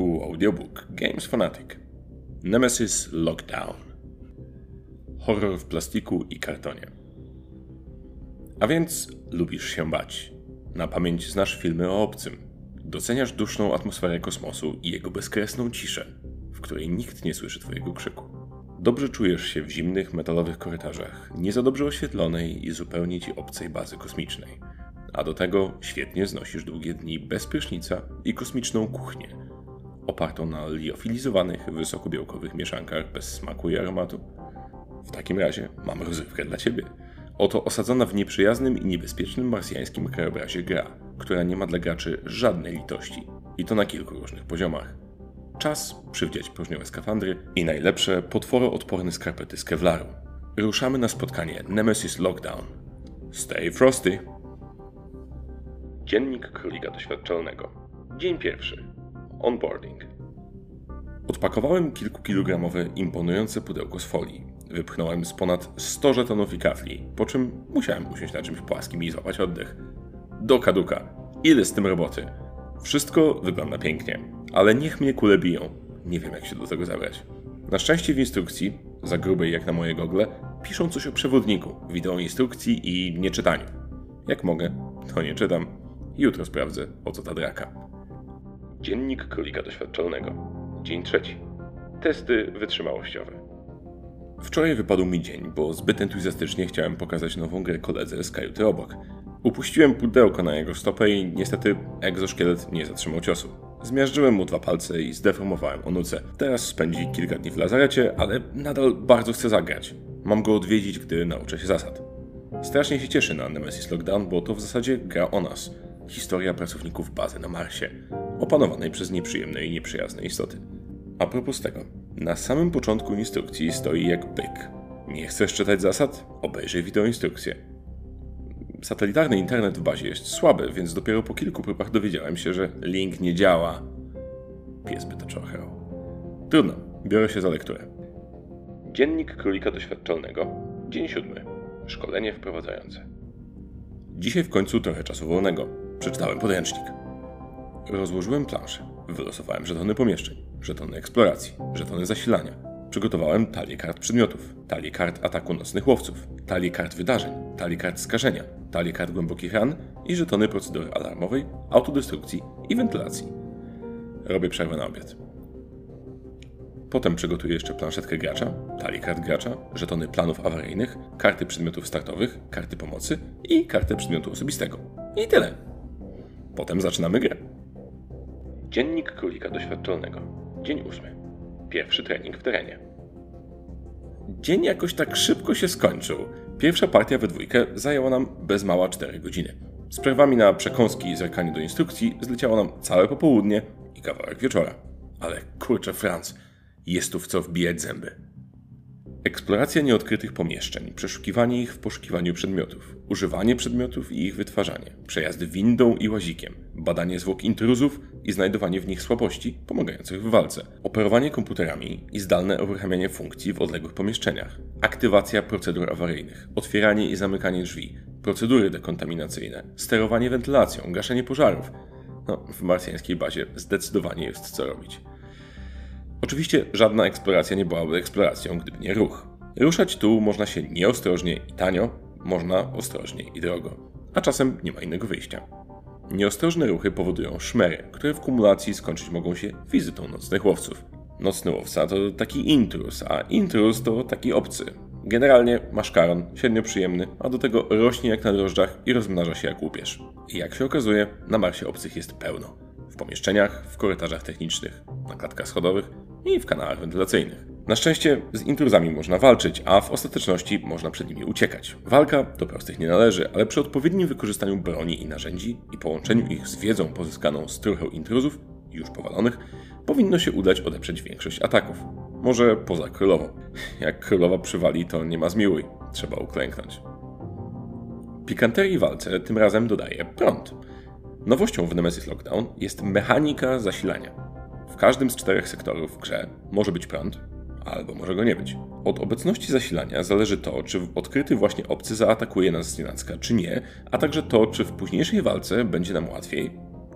tytułu audiobook Games Fanatic Nemesis Lockdown Horror w plastiku i kartonie. A więc lubisz się bać. Na pamięć znasz filmy o obcym. Doceniasz duszną atmosferę kosmosu i jego bezkresną ciszę, w której nikt nie słyszy twojego krzyku. Dobrze czujesz się w zimnych, metalowych korytarzach, nie za dobrze oświetlonej i zupełnie ci obcej bazy kosmicznej – a do tego świetnie znosisz długie dni bez prysznica i kosmiczną kuchnię, opartą na liofilizowanych, wysokobiałkowych mieszankach bez smaku i aromatu? W takim razie mam rozrywkę dla Ciebie. Oto osadzona w nieprzyjaznym i niebezpiecznym marsjańskim krajobrazie gra, która nie ma dla graczy żadnej litości. I to na kilku różnych poziomach. Czas przywdziać próżniowe skafandry i najlepsze potworoodporne skarpety z kevlaru. Ruszamy na spotkanie Nemesis Lockdown. Stay frosty! Dziennik królika doświadczalnego. Dzień pierwszy. Onboarding. Odpakowałem kilkukilogramowe, imponujące pudełko z folii. Wypchnąłem z ponad 100 żetonów i kafli, po czym musiałem usiąść na czymś płaskim i złapać oddech. Do kaduka. Ile z tym roboty? Wszystko wygląda pięknie, ale niech mnie kule biją. Nie wiem, jak się do tego zabrać. Na szczęście w instrukcji, za grubej jak na moje gogle, piszą coś o przewodniku, wideo instrukcji i nieczytaniu. Jak mogę, to nie czytam. Jutro sprawdzę, o co ta draka. Dziennik królika doświadczalnego. Dzień trzeci. Testy wytrzymałościowe. Wczoraj wypadł mi dzień, bo zbyt entuzjastycznie chciałem pokazać nową grę koledze z kajuty obok. Upuściłem pudełko na jego stopę i niestety egzoszkielet nie zatrzymał ciosu. Zmiażdżyłem mu dwa palce i zdeformowałem onucę. Teraz spędzi kilka dni w lazarecie, ale nadal bardzo chce zagrać. Mam go odwiedzić, gdy nauczę się zasad. Strasznie się cieszy na Nemesis Lockdown, bo to w zasadzie gra o nas – historia pracowników bazy na Marsie, opanowanej przez nieprzyjemne i nieprzyjazne istoty. A propos tego, na samym początku instrukcji stoi jak byk. Nie chcesz czytać zasad? Obejrzyj wideoinstrukcję. Satelitarny internet w bazie jest słaby, więc dopiero po kilku próbach dowiedziałem się, że link nie działa. Pies by to trochę. Trudno, biorę się za lekturę. Dziennik królika doświadczalnego, dzień siódmy. Szkolenie wprowadzające. Dzisiaj w końcu trochę czasu wolnego. Przeczytałem podręcznik. Rozłożyłem planszę. Wylosowałem żetony pomieszczeń, żetony eksploracji, żetony zasilania. Przygotowałem talię kart przedmiotów, talię kart ataku nocnych łowców, talię kart wydarzeń, talię kart skażenia, talię kart głębokich ran i żetony procedury alarmowej, autodestrukcji i wentylacji. Robię przerwę na obiad. Potem przygotuję jeszcze planszetkę gracza, talię kart gracza, żetony planów awaryjnych, karty przedmiotów startowych, karty pomocy i kartę przedmiotu osobistego. I tyle. Potem zaczynamy grę. Dziennik królika doświadczalnego. Dzień ósmy. Pierwszy trening w terenie. Dzień jakoś tak szybko się skończył. Pierwsza partia we dwójkę zajęła nam bez mała 4 godziny. Z przerwami na przekąski i zerkanie do instrukcji zleciało nam całe popołudnie i kawałek wieczora. Ale kurczę, Franz, jest tu w co wbijać zęby. Eksploracja nieodkrytych pomieszczeń, przeszukiwanie ich w poszukiwaniu przedmiotów, używanie przedmiotów i ich wytwarzanie, przejazdy windą i łazikiem, badanie zwłok intruzów i znajdowanie w nich słabości pomagających w walce, operowanie komputerami i zdalne uruchamianie funkcji w odległych pomieszczeniach, aktywacja procedur awaryjnych, otwieranie i zamykanie drzwi, procedury dekontaminacyjne, sterowanie wentylacją, gaszenie pożarów. No, w marsjańskiej bazie zdecydowanie jest co robić. Oczywiście żadna eksploracja nie byłaby eksploracją, gdyby nie ruch. Ruszać tu można się nieostrożnie i tanio, można ostrożnie i drogo, a czasem nie ma innego wyjścia. Nieostrożne ruchy powodują szmery, które w kumulacji skończyć mogą się wizytą nocnych łowców. Nocny łowca to taki intrus, a intrus to taki obcy. Generalnie maszkaron, średnio przyjemny, a do tego rośnie jak na drożdżach i rozmnaża się jak łupież. I jak się okazuje, na Marsie obcych jest pełno. W pomieszczeniach, w korytarzach technicznych, na klatkach schodowych i w kanałach wentylacyjnych. Na szczęście z intruzami można walczyć, a w ostateczności można przed nimi uciekać. Walka do prostych nie należy, ale przy odpowiednim wykorzystaniu broni i narzędzi i połączeniu ich z wiedzą pozyskaną z trucheł intruzów, już powalonych, powinno się udać odeprzeć większość ataków. Może poza królową. Jak królowa przywali, to nie ma zmiłuj. Trzeba uklęknąć. Pikanterii walce tym razem dodaje prąd. Nowością w Nemesis Lockdown jest mechanika zasilania każdym z czterech sektorów w grze może być prąd, albo może go nie być. Od obecności zasilania zależy to, czy odkryty właśnie obcy zaatakuje nas z czy nie, a także to, czy w późniejszej walce będzie nam łatwiej,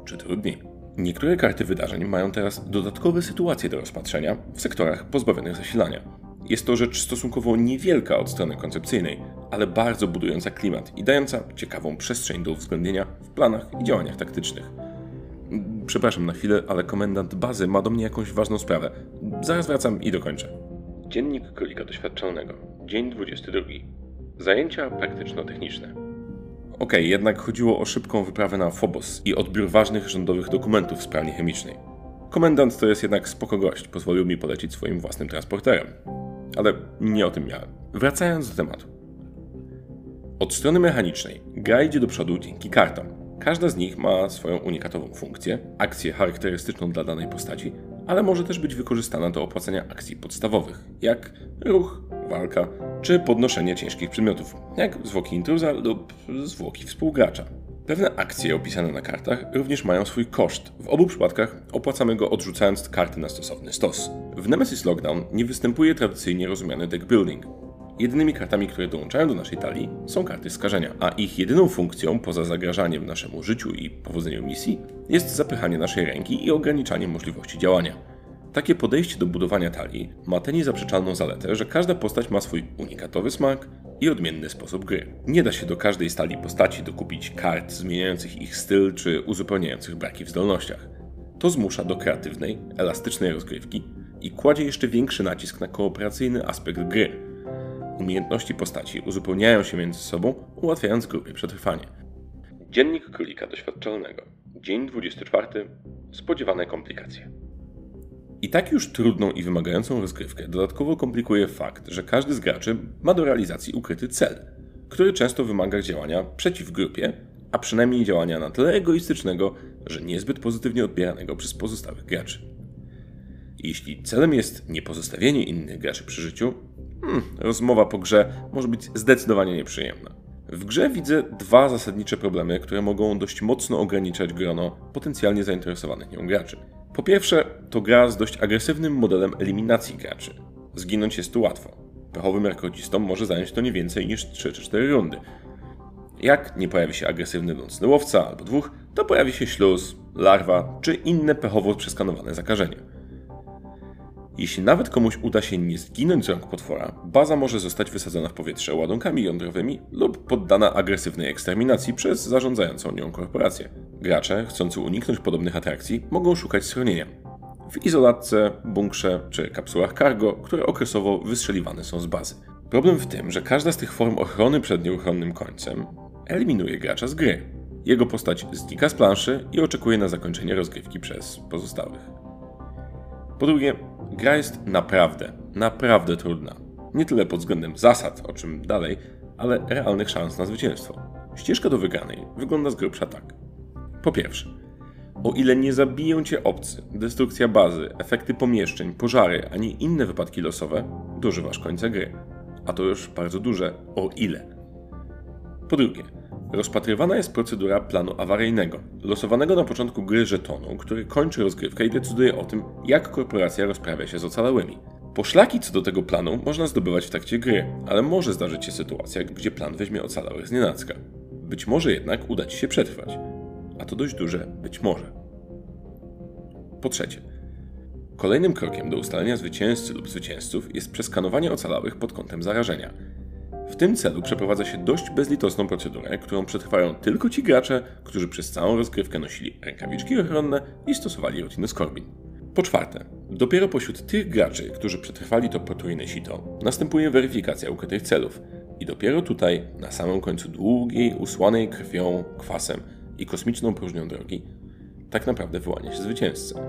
czy trudniej. Niektóre karty wydarzeń mają teraz dodatkowe sytuacje do rozpatrzenia w sektorach pozbawionych zasilania. Jest to rzecz stosunkowo niewielka od strony koncepcyjnej, ale bardzo budująca klimat i dająca ciekawą przestrzeń do uwzględnienia w planach i działaniach taktycznych. Przepraszam na chwilę, ale komendant bazy ma do mnie jakąś ważną sprawę. Zaraz wracam i dokończę. Dziennik królika doświadczalnego. Dzień 22. Zajęcia praktyczno-techniczne. Okej, okay, jednak chodziło o szybką wyprawę na Phobos i odbiór ważnych rządowych dokumentów w sprawie chemicznej. Komendant to jest jednak spoko gość, pozwolił mi polecić swoim własnym transporterem. Ale nie o tym miałem. Wracając do tematu. Od strony mechanicznej gra idzie do przodu dzięki kartom. Każda z nich ma swoją unikatową funkcję, akcję charakterystyczną dla danej postaci, ale może też być wykorzystana do opłacania akcji podstawowych, jak ruch, walka czy podnoszenie ciężkich przedmiotów, jak zwłoki intruza lub zwłoki współgracza. Pewne akcje opisane na kartach również mają swój koszt. W obu przypadkach opłacamy go odrzucając karty na stosowny stos. W Nemesis Lockdown nie występuje tradycyjnie rozumiany deck building. Jedynymi kartami, które dołączają do naszej talii są karty skażenia, a ich jedyną funkcją poza zagrażaniem naszemu życiu i powodzeniu misji jest zapychanie naszej ręki i ograniczanie możliwości działania. Takie podejście do budowania talii ma tę niezaprzeczalną zaletę, że każda postać ma swój unikatowy smak i odmienny sposób gry. Nie da się do każdej stali postaci dokupić kart zmieniających ich styl czy uzupełniających braki w zdolnościach. To zmusza do kreatywnej, elastycznej rozgrywki i kładzie jeszcze większy nacisk na kooperacyjny aspekt gry. Umiejętności postaci uzupełniają się między sobą, ułatwiając grupie przetrwanie. Dziennik królika doświadczalnego. Dzień 24. Spodziewane komplikacje. I tak już trudną i wymagającą rozgrywkę dodatkowo komplikuje fakt, że każdy z graczy ma do realizacji ukryty cel, który często wymaga działania przeciw grupie, a przynajmniej działania na tyle egoistycznego, że niezbyt pozytywnie odbieranego przez pozostałych graczy. Jeśli celem jest niepozostawienie innych graczy przy życiu, hmm, rozmowa po grze może być zdecydowanie nieprzyjemna. W grze widzę dwa zasadnicze problemy, które mogą dość mocno ograniczać grono potencjalnie zainteresowanych nią graczy. Po pierwsze, to gra z dość agresywnym modelem eliminacji graczy. Zginąć jest tu łatwo. Pechowym rekordzistom może zająć to nie więcej niż 3 czy 4 rundy. Jak nie pojawi się agresywny nocny łowca albo dwóch, to pojawi się śluz, larwa czy inne pechowo przeskanowane zakażenie. Jeśli nawet komuś uda się nie zginąć z rąk potwora, baza może zostać wysadzona w powietrze ładunkami jądrowymi lub poddana agresywnej eksterminacji przez zarządzającą nią korporację. Gracze, chcący uniknąć podobnych atrakcji, mogą szukać schronienia. W izolatce, bunkrze czy kapsułach cargo, które okresowo wystrzeliwane są z bazy. Problem w tym, że każda z tych form ochrony przed nieuchronnym końcem eliminuje gracza z gry. Jego postać znika z planszy i oczekuje na zakończenie rozgrywki przez pozostałych. Po drugie, gra jest naprawdę, naprawdę trudna. Nie tyle pod względem zasad, o czym dalej, ale realnych szans na zwycięstwo. Ścieżka do wygranej wygląda z grubsza tak. Po pierwsze, o ile nie zabiją cię obcy, destrukcja bazy, efekty pomieszczeń, pożary, ani inne wypadki losowe, dożywasz końca gry. A to już bardzo duże o ile. Po drugie, Rozpatrywana jest procedura planu awaryjnego, losowanego na początku gry żetonu, który kończy rozgrywkę i decyduje o tym, jak korporacja rozprawia się z ocalałymi. Poszlaki co do tego planu można zdobywać w trakcie gry, ale może zdarzyć się sytuacja, gdzie plan weźmie ocalałych z nienacka. Być może jednak uda ci się przetrwać. A to dość duże być może. Po trzecie, kolejnym krokiem do ustalenia zwycięzcy lub zwycięzców jest przeskanowanie ocalałych pod kątem zarażenia – w tym celu przeprowadza się dość bezlitosną procedurę, którą przetrwają tylko ci gracze, którzy przez całą rozgrywkę nosili rękawiczki ochronne i stosowali rutiny Skorbin. Po czwarte, dopiero pośród tych graczy, którzy przetrwali to potrójne sito, następuje weryfikacja ukrytych celów. I dopiero tutaj, na samym końcu długiej, usłanej krwią, kwasem i kosmiczną próżnią drogi, tak naprawdę wyłania się zwycięzca.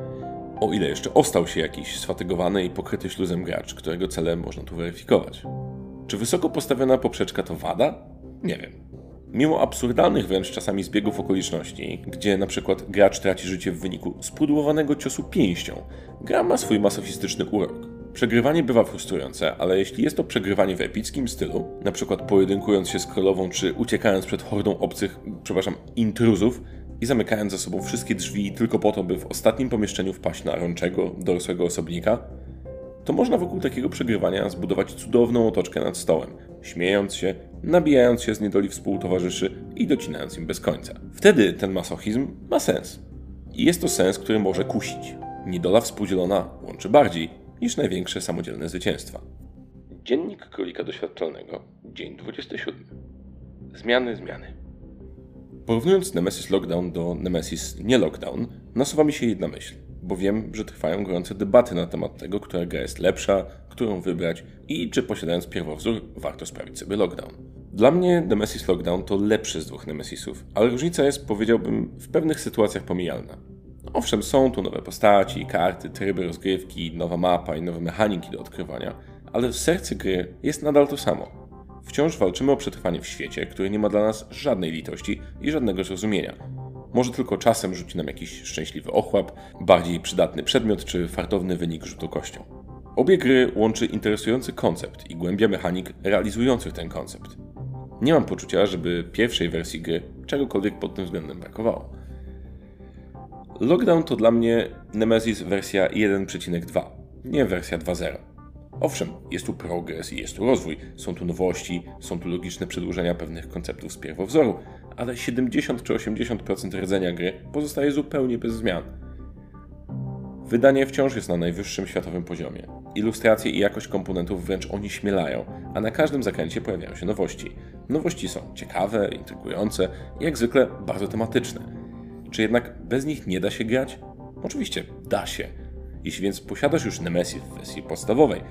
O ile jeszcze ostał się jakiś sfatygowany i pokryty śluzem gracz, którego cele można tu weryfikować. Czy wysoko postawiona poprzeczka to wada? Nie wiem. Mimo absurdalnych wręcz czasami zbiegów okoliczności, gdzie na przykład gracz traci życie w wyniku spudłowanego ciosu pięścią, gra ma swój masochistyczny urok. Przegrywanie bywa frustrujące, ale jeśli jest to przegrywanie w epickim stylu, przykład pojedynkując się z królową czy uciekając przed hordą obcych, przepraszam, intruzów i zamykając za sobą wszystkie drzwi tylko po to, by w ostatnim pomieszczeniu wpaść na rączego, dorosłego osobnika, to można wokół takiego przegrywania zbudować cudowną otoczkę nad stołem, śmiejąc się, nabijając się z niedoli współtowarzyszy i docinając im bez końca. Wtedy ten masochizm ma sens. I jest to sens, który może kusić. Niedola współdzielona łączy bardziej niż największe samodzielne zwycięstwa. Dziennik królika doświadczalnego, dzień 27. Zmiany, zmiany. Porównując Nemesis Lockdown do Nemesis nie Lockdown, nasuwa mi się jedna myśl, bo wiem, że trwają gorące debaty na temat tego, która gra jest lepsza, którą wybrać i czy posiadając pierwowzór warto sprawić sobie lockdown. Dla mnie Nemesis Lockdown to lepszy z dwóch Nemesisów, ale różnica jest, powiedziałbym, w pewnych sytuacjach pomijalna. Owszem, są tu nowe postaci, karty, tryby rozgrywki, nowa mapa i nowe mechaniki do odkrywania, ale w sercu gry jest nadal to samo. Wciąż walczymy o przetrwanie w świecie, który nie ma dla nas żadnej litości i żadnego zrozumienia. Może tylko czasem rzuci nam jakiś szczęśliwy ochłap, bardziej przydatny przedmiot czy fartowny wynik rzutu kością. Obie gry łączy interesujący koncept i głębia mechanik realizujących ten koncept. Nie mam poczucia, żeby pierwszej wersji gry czegokolwiek pod tym względem brakowało. Lockdown to dla mnie Nemesis wersja 1.2, nie wersja 2.0. Owszem, jest tu progres i jest tu rozwój, są tu nowości, są tu logiczne przedłużenia pewnych konceptów z pierwowzoru, ale 70 czy 80% rdzenia gry pozostaje zupełnie bez zmian. Wydanie wciąż jest na najwyższym światowym poziomie. Ilustracje i jakość komponentów wręcz śmielają, a na każdym zakręcie pojawiają się nowości. Nowości są ciekawe, intrygujące i jak zwykle bardzo tematyczne. Czy jednak bez nich nie da się grać? Oczywiście, da się. Jeśli więc posiadasz już Nemesis w wersji podstawowej,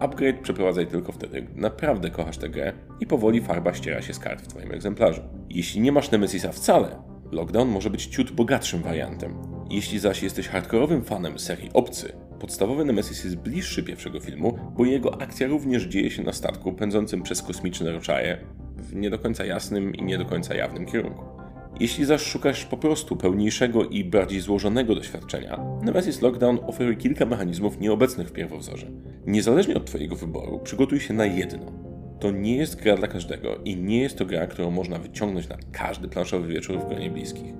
upgrade przeprowadzaj tylko wtedy, gdy naprawdę kochasz tę grę i powoli farba ściera się z kart w Twoim egzemplarzu. Jeśli nie masz Nemesisa wcale, Lockdown może być ciut bogatszym wariantem. Jeśli zaś jesteś hardkorowym fanem serii Obcy, podstawowy Nemesis jest bliższy pierwszego filmu, bo jego akcja również dzieje się na statku pędzącym przez kosmiczne roczaje w nie do końca jasnym i nie do końca jawnym kierunku. Jeśli zaś szukasz po prostu pełniejszego i bardziej złożonego doświadczenia, Nemesis Lockdown oferuje kilka mechanizmów nieobecnych w pierwowzorze. Niezależnie od Twojego wyboru, przygotuj się na jedno. To nie jest gra dla każdego i nie jest to gra, którą można wyciągnąć na każdy planszowy wieczór w gronie bliskich.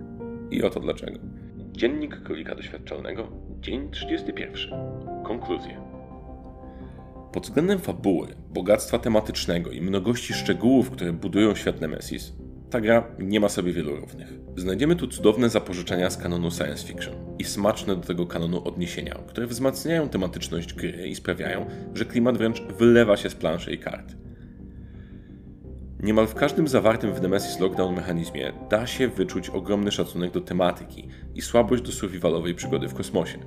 I oto dlaczego. Dziennik Królika Doświadczalnego, dzień 31. Konkluzje. Pod względem fabuły, bogactwa tematycznego i mnogości szczegółów, które budują świat Nemesis, ta gra nie ma sobie wielu równych. Znajdziemy tu cudowne zapożyczenia z kanonu science fiction i smaczne do tego kanonu odniesienia, które wzmacniają tematyczność gry i sprawiają, że klimat wręcz wylewa się z planszy i kart. Niemal w każdym zawartym w Nemesis Lockdown mechanizmie da się wyczuć ogromny szacunek do tematyki i słabość do survivalowej przygody w kosmosie.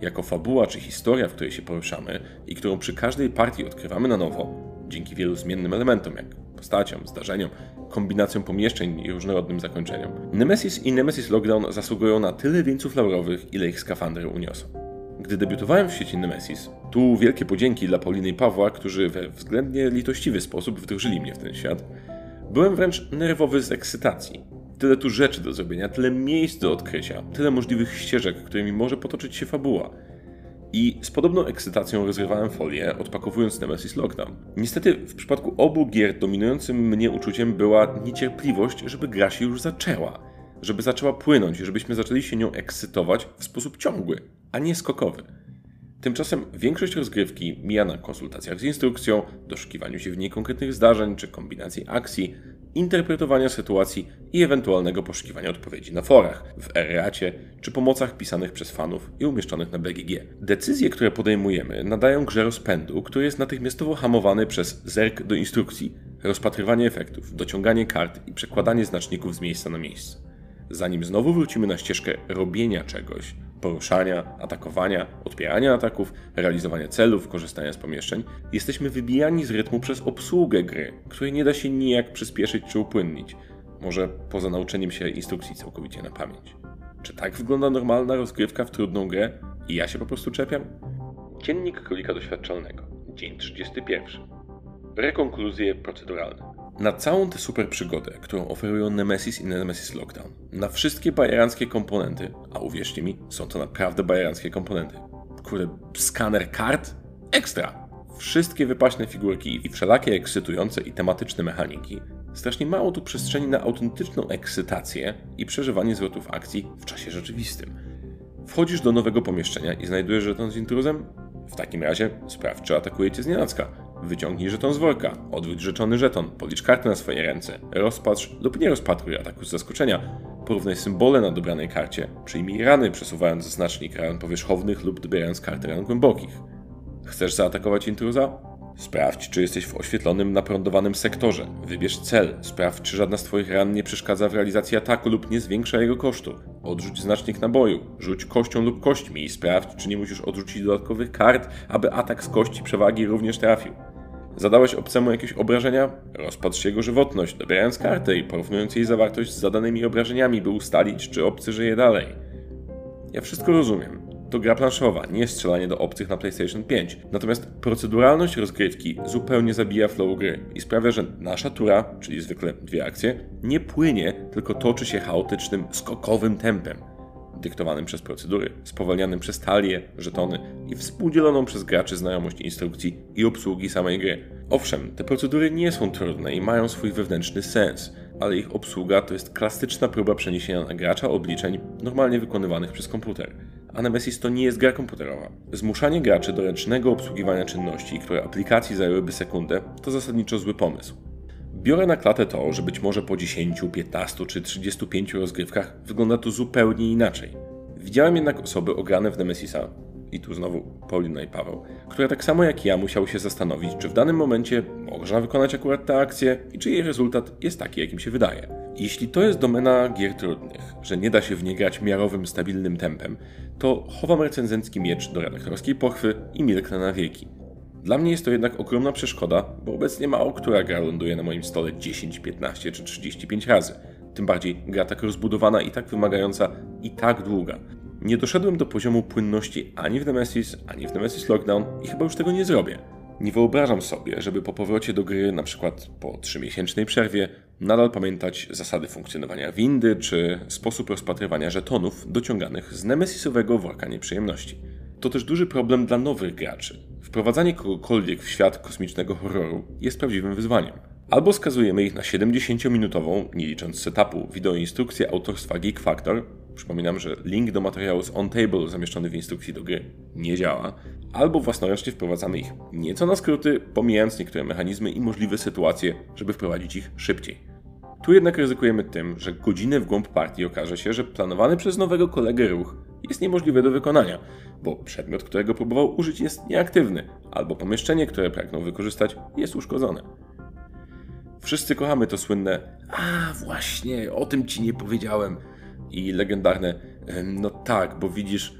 Jako fabuła czy historia, w której się poruszamy i którą przy każdej partii odkrywamy na nowo, dzięki wielu zmiennym elementom, jak postaciom, zdarzeniom, kombinacjom pomieszczeń i różnorodnym zakończeniom. Nemesis i Nemesis Lockdown zasługują na tyle wieńców laurowych, ile ich skafandry uniosą. Gdy debiutowałem w świecie Nemesis, tu wielkie podzięki dla Pauliny i Pawła, którzy we względnie litościwy sposób wdrożyli mnie w ten świat, byłem wręcz nerwowy z ekscytacji. Tyle tu rzeczy do zrobienia, tyle miejsc do odkrycia, tyle możliwych ścieżek, którymi może potoczyć się fabuła. I z podobną ekscytacją rozrywałem folię, odpakowując Nemesis Lockdown. Niestety, w przypadku obu gier dominującym mnie uczuciem była niecierpliwość, żeby gra się już zaczęła. Żeby zaczęła płynąć, żebyśmy zaczęli się nią ekscytować w sposób ciągły, a nie skokowy. Tymczasem większość rozgrywki mija na konsultacjach z instrukcją, doszukiwaniu się w niej konkretnych zdarzeń czy kombinacji akcji, interpretowania sytuacji i ewentualnego poszukiwania odpowiedzi na forach, w Eracie czy pomocach pisanych przez fanów i umieszczonych na BGG. Decyzje, które podejmujemy, nadają grze rozpędu, który jest natychmiastowo hamowany przez zerk do instrukcji, rozpatrywanie efektów, dociąganie kart i przekładanie znaczników z miejsca na miejsce. Zanim znowu wrócimy na ścieżkę robienia czegoś, poruszania, atakowania, odpierania ataków, realizowania celów, korzystania z pomieszczeń, jesteśmy wybijani z rytmu przez obsługę gry, której nie da się nijak przyspieszyć czy upłynnić. Może poza nauczeniem się instrukcji całkowicie na pamięć. Czy tak wygląda normalna rozgrywka w trudną grę i ja się po prostu czepiam? Dziennik królika doświadczalnego. Dzień 31. Rekonkluzje proceduralne na całą tę super przygodę, którą oferują Nemesis i Nemesis Lockdown, na wszystkie bajeranckie komponenty, a uwierzcie mi, są to naprawdę bajeranckie komponenty. Kurde, skaner kart? Ekstra! Wszystkie wypaśne figurki i wszelakie ekscytujące i tematyczne mechaniki. Strasznie mało tu przestrzeni na autentyczną ekscytację i przeżywanie zwrotów akcji w czasie rzeczywistym. Wchodzisz do nowego pomieszczenia i znajdujesz żeton z intruzem? W takim razie sprawdź, czy atakuje cię z nienacka Wyciągnij żeton z worka, odwróć rzeczony żeton, policz kartę na swoje ręce, rozpatrz lub nie rozpatruj ataku z zaskoczenia, porównaj symbole na dobranej karcie, przyjmij rany przesuwając znacznik ran powierzchownych lub dobierając karty ran głębokich. Chcesz zaatakować intruza? Sprawdź, czy jesteś w oświetlonym, naprądowanym sektorze. Wybierz cel. Sprawdź, czy żadna z Twoich ran nie przeszkadza w realizacji ataku lub nie zwiększa jego kosztu. Odrzuć znacznik naboju. Rzuć kością lub kośćmi i sprawdź, czy nie musisz odrzucić dodatkowych kart, aby atak z kości przewagi również trafił. Zadałeś obcemu jakieś obrażenia? Rozpatrz jego żywotność, dobierając kartę i porównując jej zawartość z zadanymi obrażeniami, by ustalić, czy obcy żyje dalej. Ja wszystko rozumiem. To gra planszowa, nie strzelanie do obcych na PlayStation 5. Natomiast proceduralność rozgrywki zupełnie zabija flow gry i sprawia, że nasza tura, czyli zwykle dwie akcje, nie płynie, tylko toczy się chaotycznym, skokowym tempem. Dyktowanym przez procedury, spowalnianym przez talie, żetony i współdzieloną przez graczy znajomość instrukcji i obsługi samej gry. Owszem, te procedury nie są trudne i mają swój wewnętrzny sens, ale ich obsługa to jest klasyczna próba przeniesienia na gracza obliczeń normalnie wykonywanych przez komputer a Nemesis to nie jest gra komputerowa. Zmuszanie graczy do ręcznego obsługiwania czynności, które aplikacji zajęłyby sekundę, to zasadniczo zły pomysł. Biorę na klatę to, że być może po 10, 15 czy 35 rozgrywkach wygląda to zupełnie inaczej. Widziałem jednak osoby ograne w Nemesisa, i tu znowu Paulina i Paweł, które tak samo jak ja musiały się zastanowić, czy w danym momencie można wykonać akurat tę akcję i czy jej rezultat jest taki, jakim się wydaje. Jeśli to jest domena gier trudnych, że nie da się w nie grać miarowym, stabilnym tempem, to chowam recenzencki miecz do redaktorskiej pochwy i milknę na wieki. Dla mnie jest to jednak ogromna przeszkoda, bo obecnie mało która gra ląduje na moim stole 10, 15 czy 35 razy. Tym bardziej gra tak rozbudowana i tak wymagająca i tak długa. Nie doszedłem do poziomu płynności ani w Nemesis, ani w Nemesis Lockdown i chyba już tego nie zrobię. Nie wyobrażam sobie, żeby po powrocie do gry, na przykład po 3-miesięcznej przerwie, nadal pamiętać zasady funkcjonowania windy czy sposób rozpatrywania żetonów dociąganych z nemesisowego worka nieprzyjemności. To też duży problem dla nowych graczy. Wprowadzanie kogokolwiek w świat kosmicznego horroru jest prawdziwym wyzwaniem. Albo skazujemy ich na 70-minutową, nie licząc setupu, wideoinstrukcję autorstwa Geek Factor, Przypominam, że link do materiału z OnTable zamieszczony w instrukcji do gry nie działa, albo własnoręcznie wprowadzamy ich nieco na skróty, pomijając niektóre mechanizmy i możliwe sytuacje, żeby wprowadzić ich szybciej. Tu jednak ryzykujemy tym, że godzinę w głąb partii okaże się, że planowany przez nowego kolegę ruch jest niemożliwy do wykonania, bo przedmiot, którego próbował użyć jest nieaktywny, albo pomieszczenie, które pragnął wykorzystać jest uszkodzone. Wszyscy kochamy to słynne A właśnie, o tym ci nie powiedziałem i legendarne no tak, bo widzisz,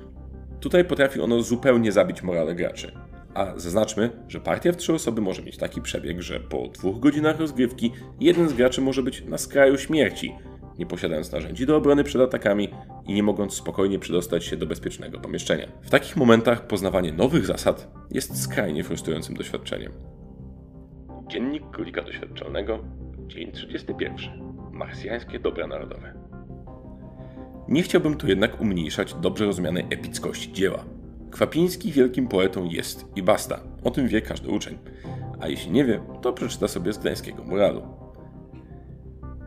tutaj potrafi ono zupełnie zabić morale graczy. A zaznaczmy, że partia w trzy osoby może mieć taki przebieg, że po dwóch godzinach rozgrywki jeden z graczy może być na skraju śmierci, nie posiadając narzędzi do obrony przed atakami i nie mogąc spokojnie przedostać się do bezpiecznego pomieszczenia. W takich momentach poznawanie nowych zasad jest skrajnie frustrującym doświadczeniem. Dziennik Królika Doświadczalnego, dzień 31. Marsjańskie dobra narodowe. Nie chciałbym tu jednak umniejszać dobrze rozumianej epickości dzieła. Kwapiński wielkim poetą jest i basta. O tym wie każdy uczeń. A jeśli nie wie, to przeczyta sobie z gdańskiego muralu.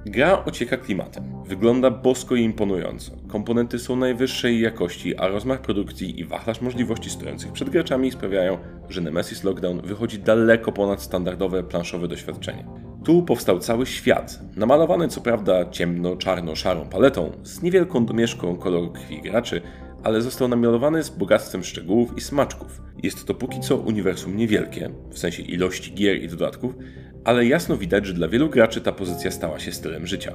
Gra ocieka klimatem. Wygląda bosko i imponująco. Komponenty są najwyższej jakości, a rozmach produkcji i wachlarz możliwości stojących przed graczami sprawiają, że Nemesis Lockdown wychodzi daleko ponad standardowe planszowe doświadczenie. Tu powstał cały świat, namalowany co prawda ciemno-czarno-szarą paletą, z niewielką domieszką koloru krwi graczy, ale został namalowany z bogactwem szczegółów i smaczków. Jest to póki co uniwersum niewielkie, w sensie ilości gier i dodatków, ale jasno widać, że dla wielu graczy ta pozycja stała się stylem życia.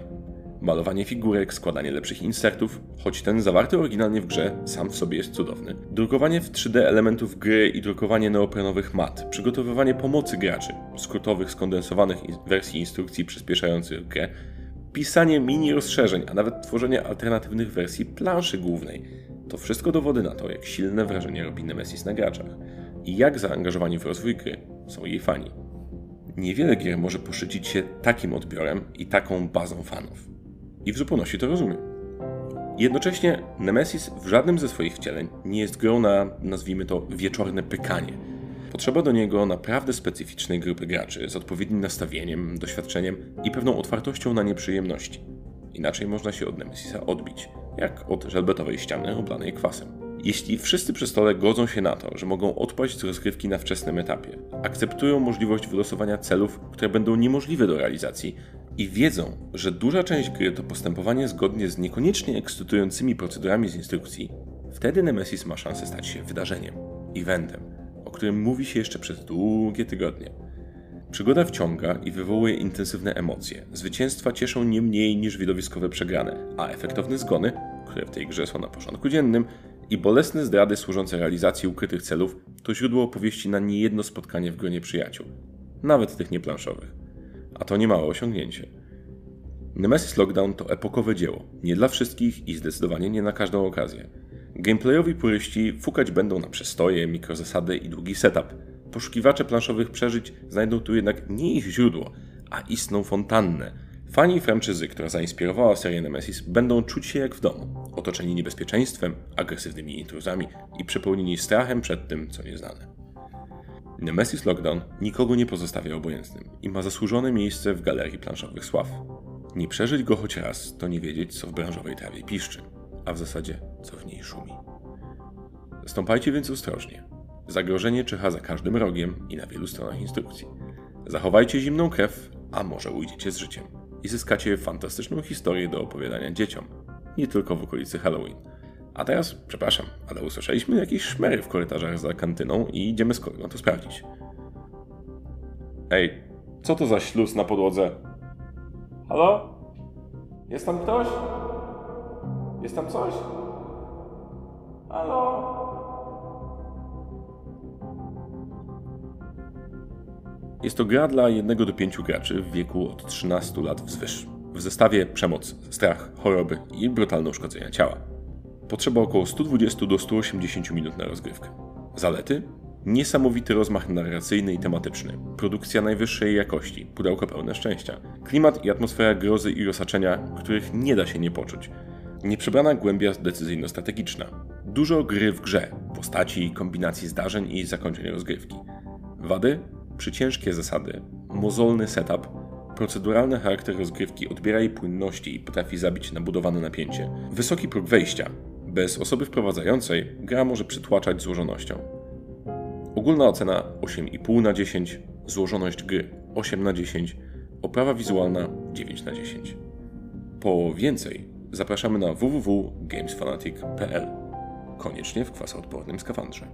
Malowanie figurek, składanie lepszych insertów, choć ten zawarty oryginalnie w grze sam w sobie jest cudowny. Drukowanie w 3D elementów gry i drukowanie neoprenowych mat, przygotowywanie pomocy graczy, skrótowych, skondensowanych wersji instrukcji przyspieszających grę, pisanie mini rozszerzeń, a nawet tworzenie alternatywnych wersji planszy głównej. To wszystko dowody na to, jak silne wrażenie robi Nemesis na graczach i jak zaangażowani w rozwój gry są jej fani. Niewiele gier może poszycić się takim odbiorem i taką bazą fanów. I w zupełności to rozumiem. Jednocześnie Nemesis w żadnym ze swoich wcieleń nie jest grą na, nazwijmy to, wieczorne pykanie. Potrzeba do niego naprawdę specyficznej grupy graczy z odpowiednim nastawieniem, doświadczeniem i pewną otwartością na nieprzyjemności. Inaczej można się od Nemesisa odbić, jak od żelbetowej ściany oblanej kwasem. Jeśli wszyscy przy stole godzą się na to, że mogą odpaść z rozgrywki na wczesnym etapie, akceptują możliwość wylosowania celów, które będą niemożliwe do realizacji i wiedzą, że duża część gry to postępowanie zgodnie z niekoniecznie ekscytującymi procedurami z instrukcji, wtedy Nemesis ma szansę stać się wydarzeniem, eventem, o którym mówi się jeszcze przez długie tygodnie. Przygoda wciąga i wywołuje intensywne emocje. Zwycięstwa cieszą nie mniej niż widowiskowe przegrane, a efektowne zgony, które w tej grze są na porządku dziennym, i bolesne zdrady służące realizacji ukrytych celów to źródło opowieści na niejedno spotkanie w gronie przyjaciół, nawet tych nieplanszowych. A to niemałe osiągnięcie. Nemesis Lockdown to epokowe dzieło, nie dla wszystkich i zdecydowanie nie na każdą okazję. Gameplayowi puryści fukać będą na przestoje, mikrozasady i długi setup. Poszukiwacze planszowych przeżyć znajdą tu jednak nie ich źródło, a istną fontannę. Fani franczyzy, która zainspirowała serię Nemesis, będą czuć się jak w domu, otoczeni niebezpieczeństwem, agresywnymi intruzami i przepełnieni strachem przed tym, co nieznane. Nemesis Lockdown nikogo nie pozostawia obojętnym i ma zasłużone miejsce w galerii planszowych sław. Nie przeżyć go choć raz, to nie wiedzieć, co w branżowej trawie piszczy, a w zasadzie, co w niej szumi. Stąpajcie więc ostrożnie. Zagrożenie czyha za każdym rogiem i na wielu stronach instrukcji. Zachowajcie zimną krew, a może ujdziecie z życiem i zyskacie fantastyczną historię do opowiadania dzieciom, nie tylko w okolicy Halloween. A teraz, przepraszam, ale usłyszeliśmy jakieś szmery w korytarzach za kantyną i idziemy kolegą to sprawdzić. Ej, co to za śluz na podłodze? Halo? Jest tam ktoś? Jest tam coś? Halo? Jest to gra dla jednego do pięciu graczy w wieku od 13 lat wzwyż. W zestawie przemoc, strach, choroby i brutalne uszkodzenia ciała. Potrzeba około 120 do 180 minut na rozgrywkę. Zalety? Niesamowity rozmach narracyjny i tematyczny, produkcja najwyższej jakości, pudełko pełne szczęścia, klimat i atmosfera grozy i rozsaczenia, których nie da się nie poczuć, nieprzebrana głębia decyzyjno-strategiczna, dużo gry w grze, postaci, kombinacji zdarzeń i zakończeń rozgrywki. Wady? Przyciężkie zasady, mozolny setup, proceduralny charakter rozgrywki odbiera jej płynności i potrafi zabić nabudowane napięcie. Wysoki próg wejścia. Bez osoby wprowadzającej gra może przytłaczać złożonością. Ogólna ocena 8,5 na 10, złożoność gry 8 na 10, oprawa wizualna 9 na 10. Po więcej zapraszamy na www.gamesfanatic.pl. Koniecznie w kwasoodpornym skafandrze.